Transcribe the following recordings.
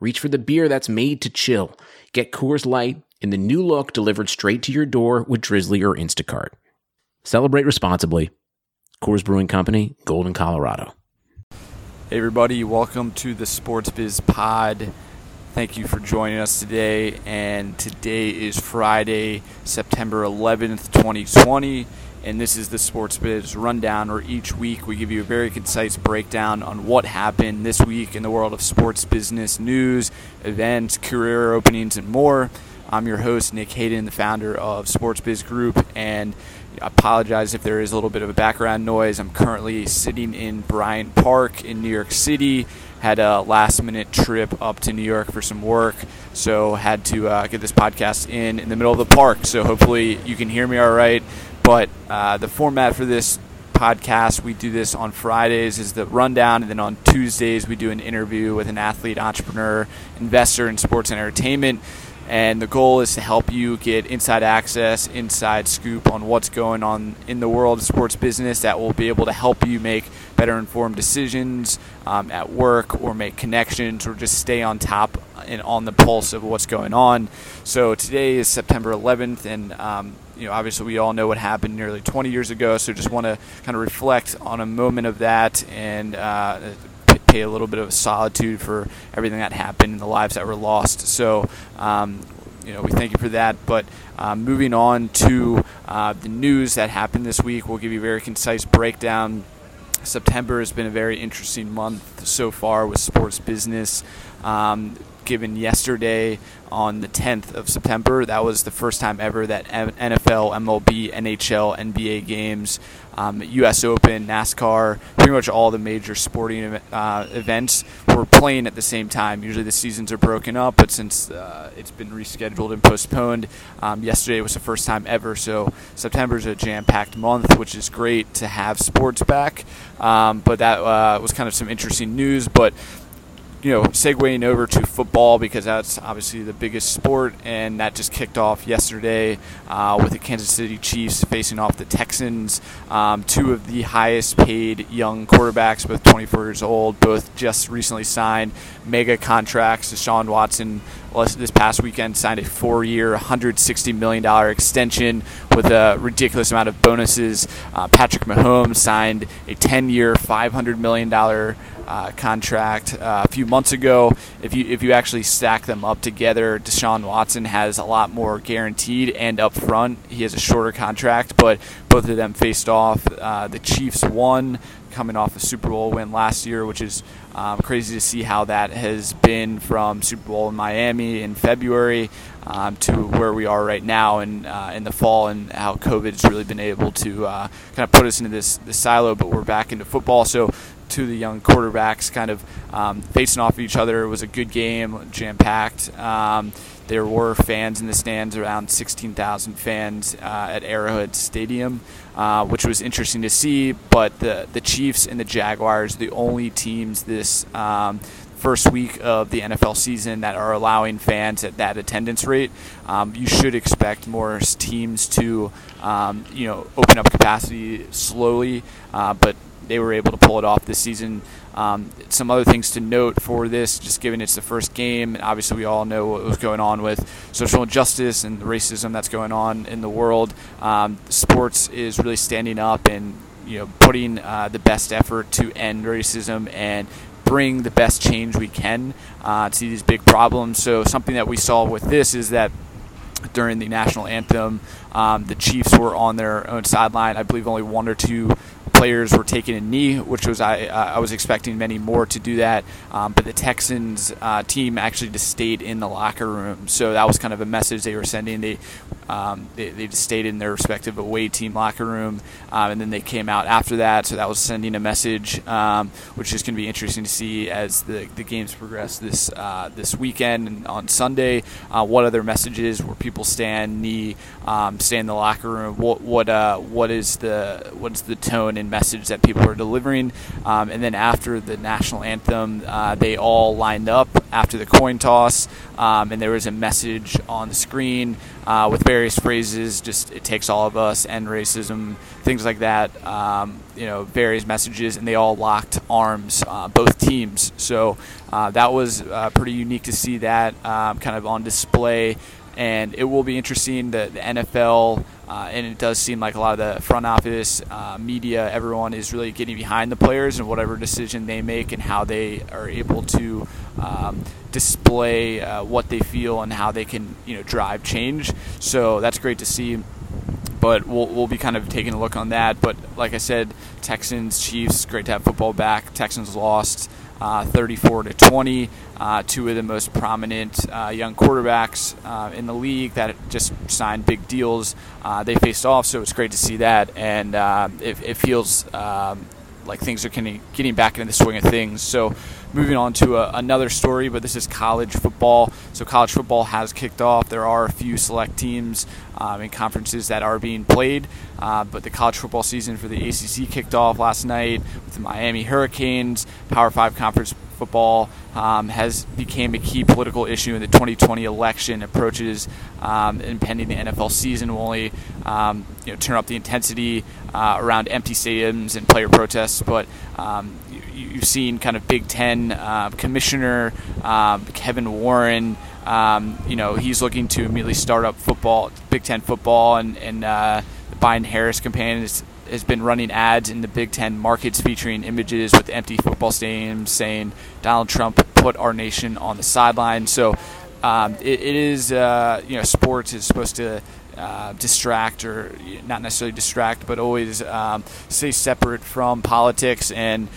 reach for the beer that's made to chill. Get Coors Light in the new look delivered straight to your door with Drizzly or Instacart. Celebrate responsibly. Coors Brewing Company, Golden, Colorado. Hey, everybody, welcome to the Sports Biz Pod. Thank you for joining us today. And today is Friday, September 11th, 2020. And this is the Sports Biz Rundown, where each week we give you a very concise breakdown on what happened this week in the world of sports business news, events, career openings, and more. I'm your host, Nick Hayden, the founder of Sports Biz Group, and I apologize if there is a little bit of a background noise. I'm currently sitting in Bryant Park in New York City. Had a last minute trip up to New York for some work, so had to uh, get this podcast in in the middle of the park. So hopefully you can hear me all right. But uh, the format for this podcast, we do this on Fridays is the rundown, and then on Tuesdays we do an interview with an athlete, entrepreneur, investor in sports and entertainment. And the goal is to help you get inside access, inside scoop on what's going on in the world of sports business that will be able to help you make better informed decisions um, at work or make connections or just stay on top and on the pulse of what's going on. So today is September 11th, and um, you know, obviously we all know what happened nearly 20 years ago. So just want to kind of reflect on a moment of that and uh, pay a little bit of solitude for everything that happened and the lives that were lost. So, um, you know, we thank you for that. But um, moving on to uh, the news that happened this week, we'll give you a very concise breakdown. September has been a very interesting month so far with sports business. Um, given yesterday on the 10th of September. That was the first time ever that NFL, MLB, NHL, NBA games, um, U.S. Open, NASCAR, pretty much all the major sporting uh, events were playing at the same time. Usually the seasons are broken up, but since uh, it's been rescheduled and postponed, um, yesterday was the first time ever. So September is a jam-packed month, which is great to have sports back. Um, but that uh, was kind of some interesting news. But you know, segueing over to football because that's obviously the biggest sport, and that just kicked off yesterday uh, with the Kansas City Chiefs facing off the Texans. Um, two of the highest paid young quarterbacks, both 24 years old, both just recently signed mega contracts. Deshaun Watson this past weekend signed a four-year, $160 million extension with a ridiculous amount of bonuses. Uh, Patrick Mahomes signed a 10-year, $500 million uh, contract uh, a few months ago. If you if you actually stack them up together, Deshaun Watson has a lot more guaranteed and upfront. He has a shorter contract, but both of them faced off. Uh, the Chiefs won, coming off a Super Bowl win last year, which is um, crazy to see how that has been from Super Bowl in Miami in February um, to where we are right now in uh, in the fall, and how COVID has really been able to uh, kind of put us into this, this silo. But we're back into football, so to the young quarterbacks kind of um, facing off each other. It was a good game, jam packed. Um, there were fans in the stands, around 16,000 fans uh, at Arrowhead Stadium, uh, which was interesting to see. But the, the Chiefs and the Jaguars, the only teams this um, first week of the NFL season that are allowing fans at that attendance rate. Um, you should expect more teams to, um, you know, open up capacity slowly, uh, but they were able to pull it off this season. Um, some other things to note for this, just given it's the first game, and obviously we all know what was going on with social injustice and the racism that's going on in the world. Um, sports is really standing up and you know putting uh, the best effort to end racism and bring the best change we can uh, to these big problems. So something that we saw with this is that during the national anthem, um, the Chiefs were on their own sideline. I believe only one or two players were taking a knee, which was I I was expecting many more to do that, um, but the Texans uh, team actually just stayed in the locker room, so that was kind of a message they were sending. They um, they, they just stayed in their respective away team locker room, um, and then they came out after that. So that was sending a message, um, which is going to be interesting to see as the, the games progress this uh, this weekend and on Sunday. Uh, what other messages where people stand, knee, um, stay in the locker room? What what uh, what is the what is the tone and message that people were delivering? Um, and then after the national anthem, uh, they all lined up after the coin toss, um, and there was a message on the screen uh, with various phrases. Just it takes all of us, end racism, things like that. Um, you know, various messages, and they all locked arms, uh, both teams. So uh, that was uh, pretty unique to see that um, kind of on display. And it will be interesting. that the NFL, uh, and it does seem like a lot of the front office, uh, media, everyone is really getting behind the players and whatever decision they make and how they are able to um, display uh, what they feel and how they can you know drive change. So that's great to see. But we'll, we'll be kind of taking a look on that. But like I said, Texans, Chiefs, great to have football back. Texans lost uh, 34 to 20. Uh, two of the most prominent uh, young quarterbacks uh, in the league that just signed big deals. Uh, they faced off, so it's great to see that, and uh, it, it, feels um, like things are getting, getting back into the swing of things. So moving on to a, another story, but this is college football. So college football has kicked off. There are a few select teams um, and conferences that are being played, uh, but the college football season for the ACC kicked off last night with the Miami Hurricanes. Power Five conference football um, has became a key political issue in the 2020 election. Approaches um, impending the NFL season. Will only um, you know turn up the intensity uh, around empty stadiums and player protests, but um, you've seen kind of Big Ten uh, Commissioner um, Kevin Warren. Um, you know, he's looking to immediately start up football, Big Ten football, and, and uh, the Biden Harris campaign. Is, has been running ads in the Big Ten markets featuring images with empty football stadiums saying Donald Trump put our nation on the sideline. So um, it, it is, uh, you know, sports is supposed to uh, distract or not necessarily distract, but always um, stay separate from politics. And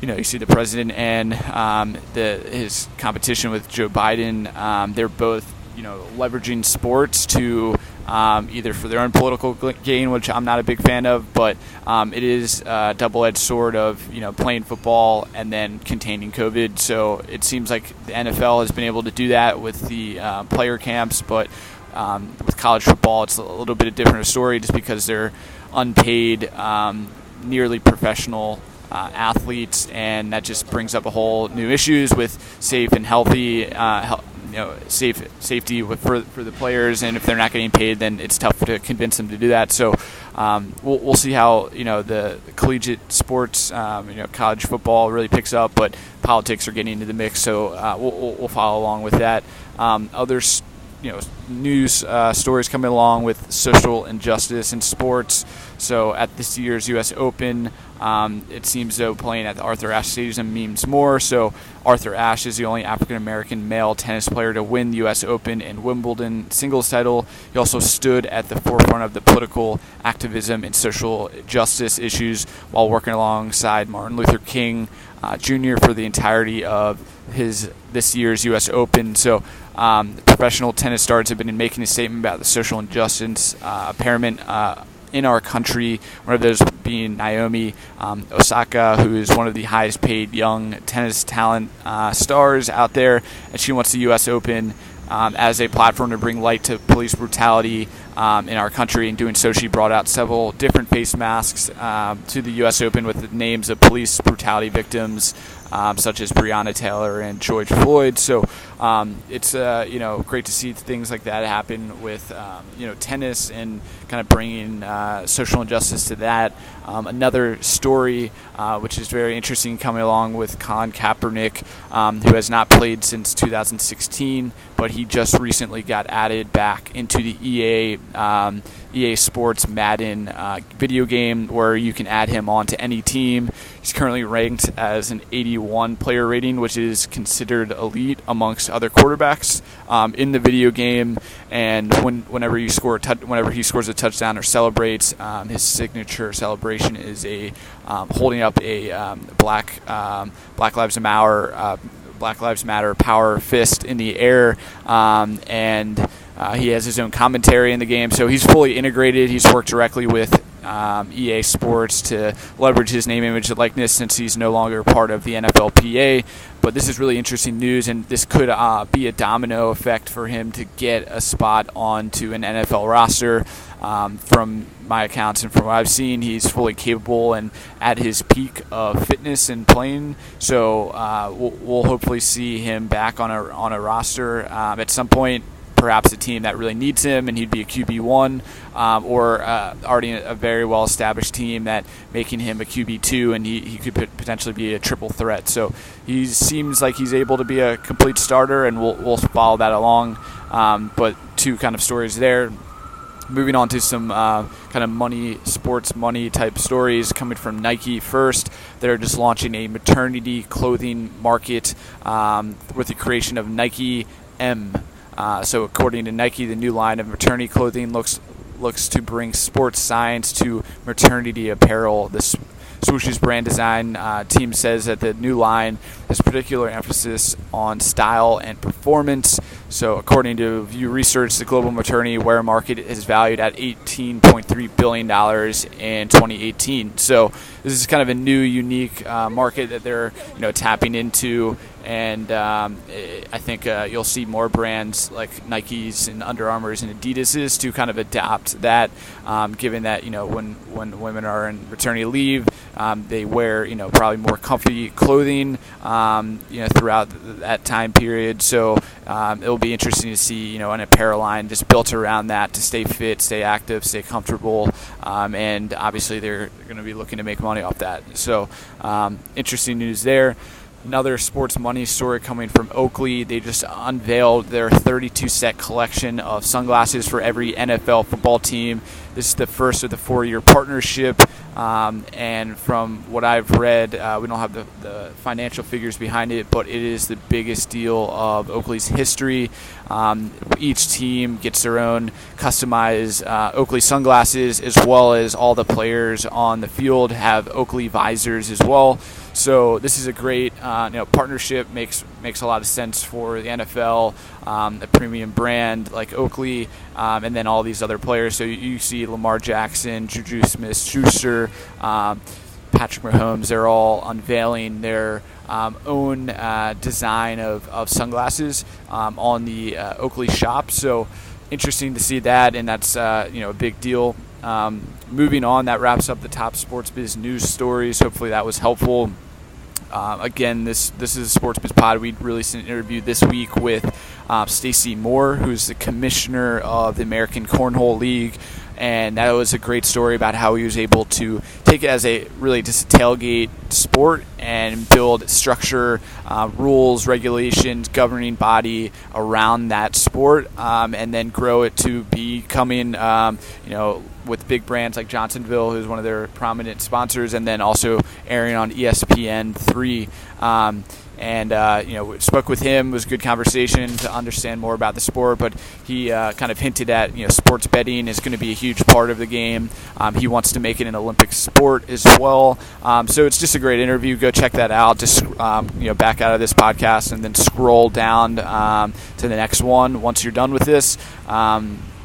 you know, you see the president and um, the his competition with Joe Biden. Um, they're both you know leveraging sports to um, either for their own political gain, which I'm not a big fan of, but um, it is a double-edged sword of you know playing football and then containing COVID. So it seems like the NFL has been able to do that with the uh, player camps, but um, with college football, it's a little bit of a different story just because they're unpaid, um, nearly professional uh, athletes, and that just brings up a whole new issues with safe and healthy, uh, you know, safe safety with, for for the players. And if they're not getting paid, then it's tough to convince them to do that. So um, we'll, we'll see how you know the, collegiate sports, um, you know, college football really picks up, but politics are getting into the mix. So uh, we'll, we'll follow along with that. Um, others you know news uh, stories coming along with social injustice in sports. So at this year's U.S. Open, um, it seems though playing at the Arthur Ashe Stadium means more. So Arthur Ashe is the only African American male tennis player to win the U.S. Open and Wimbledon singles title. He also stood at the forefront of the political activism and social justice issues while working alongside Martin Luther King uh, Jr. for the entirety of his this year's U.S. Open. So um, professional tennis stars have been making a statement about the social injustice uh, impairment uh, in our country. One of those being Naomi um, Osaka, who is one of the highest paid young tennis talent uh, stars out there, and she wants the U.S. Open um, as a platform to bring light to police brutality um, in our country. In doing so, she brought out several different face masks um, to the U.S. Open with the names of police brutality victims, um, such as Breonna Taylor and George Floyd. So um, it's uh, you know great to see things like that happen with um, you know tennis and kind of bringing uh, social injustice to that. Um, another story uh, which is very interesting coming along with Colin Kaepernick, who has not played since 2016, but he just recently got added back into the EA um, EA Sports Madden uh, video game where you can add him onto any team. He's currently ranked as an 81 player rating, which is considered elite amongst other quarterbacks. um, in the video game. And when, whenever you score, whenever he scores a touchdown or celebrates, um, his signature celebration is a um, holding up a um, black um, Black Lives Matter uh, Black Lives Matter power fist in the air, and uh, he has his own commentary in the game. So he's fully integrated. He's worked directly with um, EA Sports to leverage his name, image, and likeness since he's no longer part of the NFLPA. But this is really interesting news, and this could uh, be a domino effect for him to get a spot onto an NFL roster. Um, from my accounts and from what I've seen, he's fully capable and at his peak of fitness and playing. So uh, we'll, we'll, hopefully see him back on a on a roster um, at some point perhaps a team that really needs him and he'd be a QB one, um, or uh, already a very well established team that making him a QB two and he, he could potentially be a triple threat. So he seems like he's able to be a complete starter, and we'll we'll follow that along. Um, but two kind of stories there. Moving on to some uh, kind of money, sports money type stories coming from Nike first. They're just launching a maternity clothing market um, with the creation of Nike M. Uh, so, according to Nike, the new line of maternity clothing looks looks to bring sports science to maternity apparel. This Swoosh's brand design uh, team says that the new line has particular emphasis on style and performance. So, according to View Research, the global maternity wear market is valued at $18.3 billion in 2018. So, this is kind of a new, unique uh, market that they're you know tapping into, and um, I think uh, you'll see more brands like Nikes and Under Armour's and Adidas's to kind of adapt that, um, given that you know when when women are in maternity leave, um, they wear you know probably more comfy clothing um, you know throughout that time period. So um, it'll be interesting to see you know an apparel line just built around that to stay fit, stay active, stay comfortable, um, and obviously they're, they're going to be looking to make money off that. So interesting news there. Another sports money story coming from Oakley. They just unveiled their 32 set collection of sunglasses for every NFL football team. This is the first of the four year partnership. Um, and from what I've read, uh, we don't have the, the, financial figures behind it, but it is the biggest deal of Oakley's history. Um, each team gets their own customized uh, Oakley sunglasses, as well as all the players on the field have Oakley visors as well. So this is a great uh, you know partnership. makes makes a lot of sense for the NFL, um, a premium brand like Oakley, um, and then all these other players. So you, you see Lamar Jackson, Juju Smith-Schuster, um, Patrick Mahomes. They're all unveiling their um, own uh, design of, of sunglasses um, on the uh, Oakley shop. So interesting to see that, and that's uh, you know a big deal. Um, moving on, that wraps up the top sports biz news stories. Hopefully that was helpful. Uh, again, this this is a Sports Biz Pod. We released an interview this week with uh, Stacy Moore, who's the commissioner of the American Cornhole League, and that was a great story about how he was able to take it as a really just a tailgate sport and build structure, uh, rules, regulations, governing body around that sport, um, and then grow it to becoming, um, you know with big brands like Johnsonville, who's one of their prominent sponsors, and then also airing on ESPN three. Um, and uh, you know spoke with him. It was a good conversation to understand more about the sport. But he uh, kind of hinted at you know sports betting is going to be a huge part of the game. Um, he wants to make it an Olympic sport as well. Um, so it's just a great interview. Go check that out. Just um, you know back out of this podcast and then scroll down um, to the next one once you're done with this.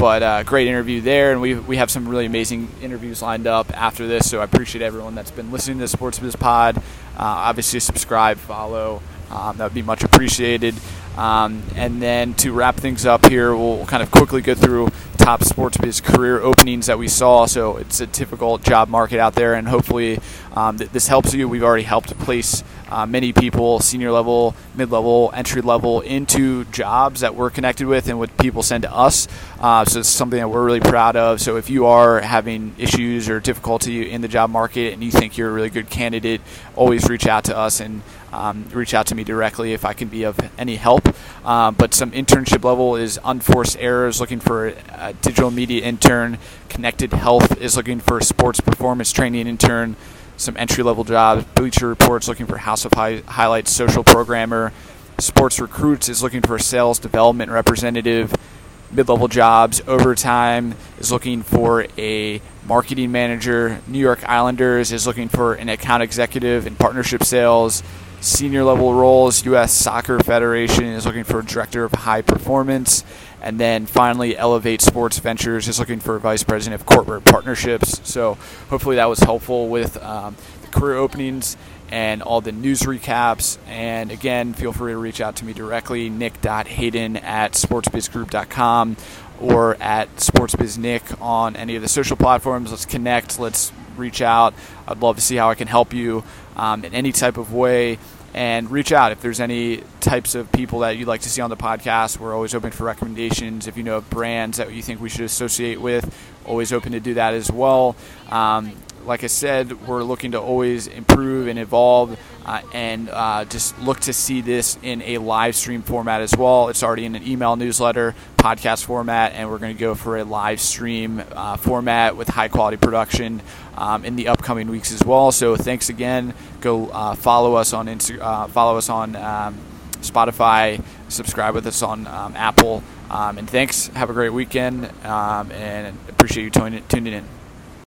But uh, great interview there, and we we have some really amazing interviews lined up after this. So I appreciate everyone that's been listening to the Sports Biz Pod. Uh, obviously, subscribe, follow. Um, that would be much appreciated. Um, and then to wrap things up here, we'll kind of quickly go through top sports biz career openings that we saw. So it's a typical job market out there, and hopefully um, th- this helps you. We've already helped place uh, many people, senior level, mid level, entry level, into jobs that we're connected with and what people send to us. Uh, so it's something that we're really proud of. So if you are having issues or difficulty in the job market and you think you're a really good candidate, always reach out to us and um, reach out to me directly if I can be of any help. Uh, but some internship level is Unforced Errors, looking for a digital media intern. Connected Health is looking for a sports performance training intern some entry level jobs. Bleacher Reports looking for House of Hi- Highlights social programmer. Sports Recruits is looking for a sales development representative. Mid level jobs, overtime is looking for a marketing manager. New York Islanders is looking for an account executive in partnership sales. Senior level roles, U.S. Soccer Federation is looking for a director of high performance. And then finally, Elevate Sports Ventures is looking for a vice president of corporate partnerships. So hopefully that was helpful with um, the career openings and all the news recaps. And again, feel free to reach out to me directly, nick.hayden at sportsbizgroup.com or at sportsbiznick on any of the social platforms. Let's connect. Let's reach out. I'd love to see how I can help you um, in any type of way and reach out if there's any types of people that you'd like to see on the podcast. We're always open for recommendations. If you know of brands that you think we should associate with, always open to do that as well. Um, like I said, we're looking to always improve and evolve uh, and uh, just look to see this in a live stream format as well. It's already in an email newsletter, podcast format, and we're going to go for a live stream uh, format with high quality production um, in the upcoming weeks as well. So thanks again. Go uh, follow us on Insta- uh, follow us on um, Spotify, subscribe with us on um, Apple. Um, and thanks. Have a great weekend, um, and appreciate you tuning in.